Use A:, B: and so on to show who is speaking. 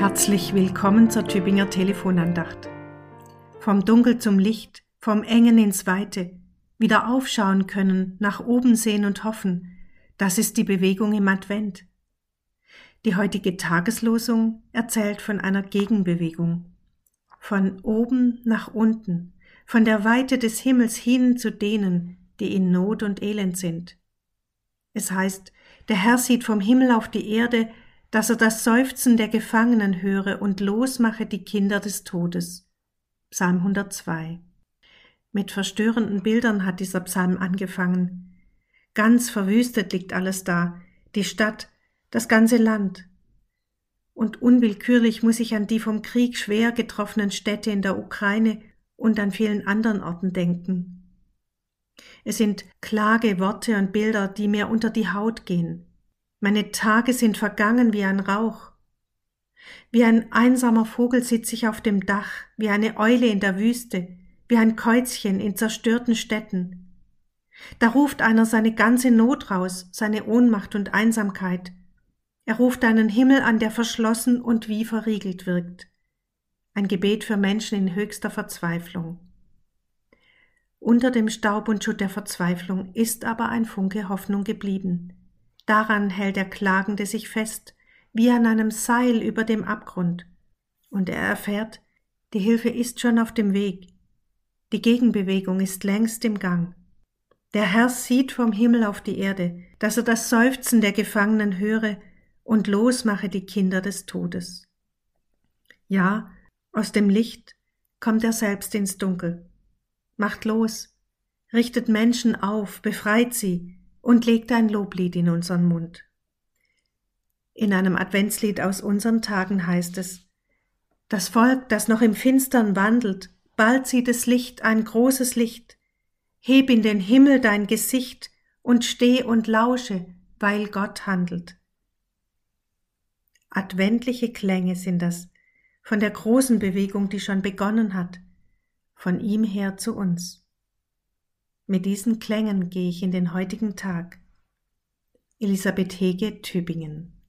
A: Herzlich willkommen zur Tübinger Telefonandacht. Vom Dunkel zum Licht, vom Engen ins Weite, wieder aufschauen können, nach oben sehen und hoffen, das ist die Bewegung im Advent. Die heutige Tageslosung erzählt von einer Gegenbewegung. Von oben nach unten, von der Weite des Himmels hin zu denen, die in Not und Elend sind. Es heißt, der Herr sieht vom Himmel auf die Erde, dass er das Seufzen der Gefangenen höre und losmache die Kinder des Todes. Psalm 102. Mit verstörenden Bildern hat dieser Psalm angefangen. Ganz verwüstet liegt alles da, die Stadt, das ganze Land. Und unwillkürlich muss ich an die vom Krieg schwer getroffenen Städte in der Ukraine und an vielen anderen Orten denken. Es sind Klageworte und Bilder, die mir unter die Haut gehen. Meine Tage sind vergangen wie ein Rauch. Wie ein einsamer Vogel sitze ich auf dem Dach, wie eine Eule in der Wüste, wie ein Käuzchen in zerstörten Städten. Da ruft einer seine ganze Not raus, seine Ohnmacht und Einsamkeit. Er ruft einen Himmel an, der verschlossen und wie verriegelt wirkt. Ein Gebet für Menschen in höchster Verzweiflung. Unter dem Staub und Schutt der Verzweiflung ist aber ein Funke Hoffnung geblieben. Daran hält der Klagende sich fest, wie an einem Seil über dem Abgrund. Und er erfährt, die Hilfe ist schon auf dem Weg. Die Gegenbewegung ist längst im Gang. Der Herr sieht vom Himmel auf die Erde, dass er das Seufzen der Gefangenen höre und losmache die Kinder des Todes. Ja, aus dem Licht kommt er selbst ins Dunkel. Macht los, richtet Menschen auf, befreit sie, und legt ein Loblied in unseren Mund. In einem Adventslied aus unseren Tagen heißt es, das Volk, das noch im Finstern wandelt, bald sieht es Licht, ein großes Licht. Heb in den Himmel dein Gesicht und steh und lausche, weil Gott handelt. Adventliche Klänge sind das, von der großen Bewegung, die schon begonnen hat, von ihm her zu uns. Mit diesen Klängen gehe ich in den heutigen Tag. Elisabeth Hege, Tübingen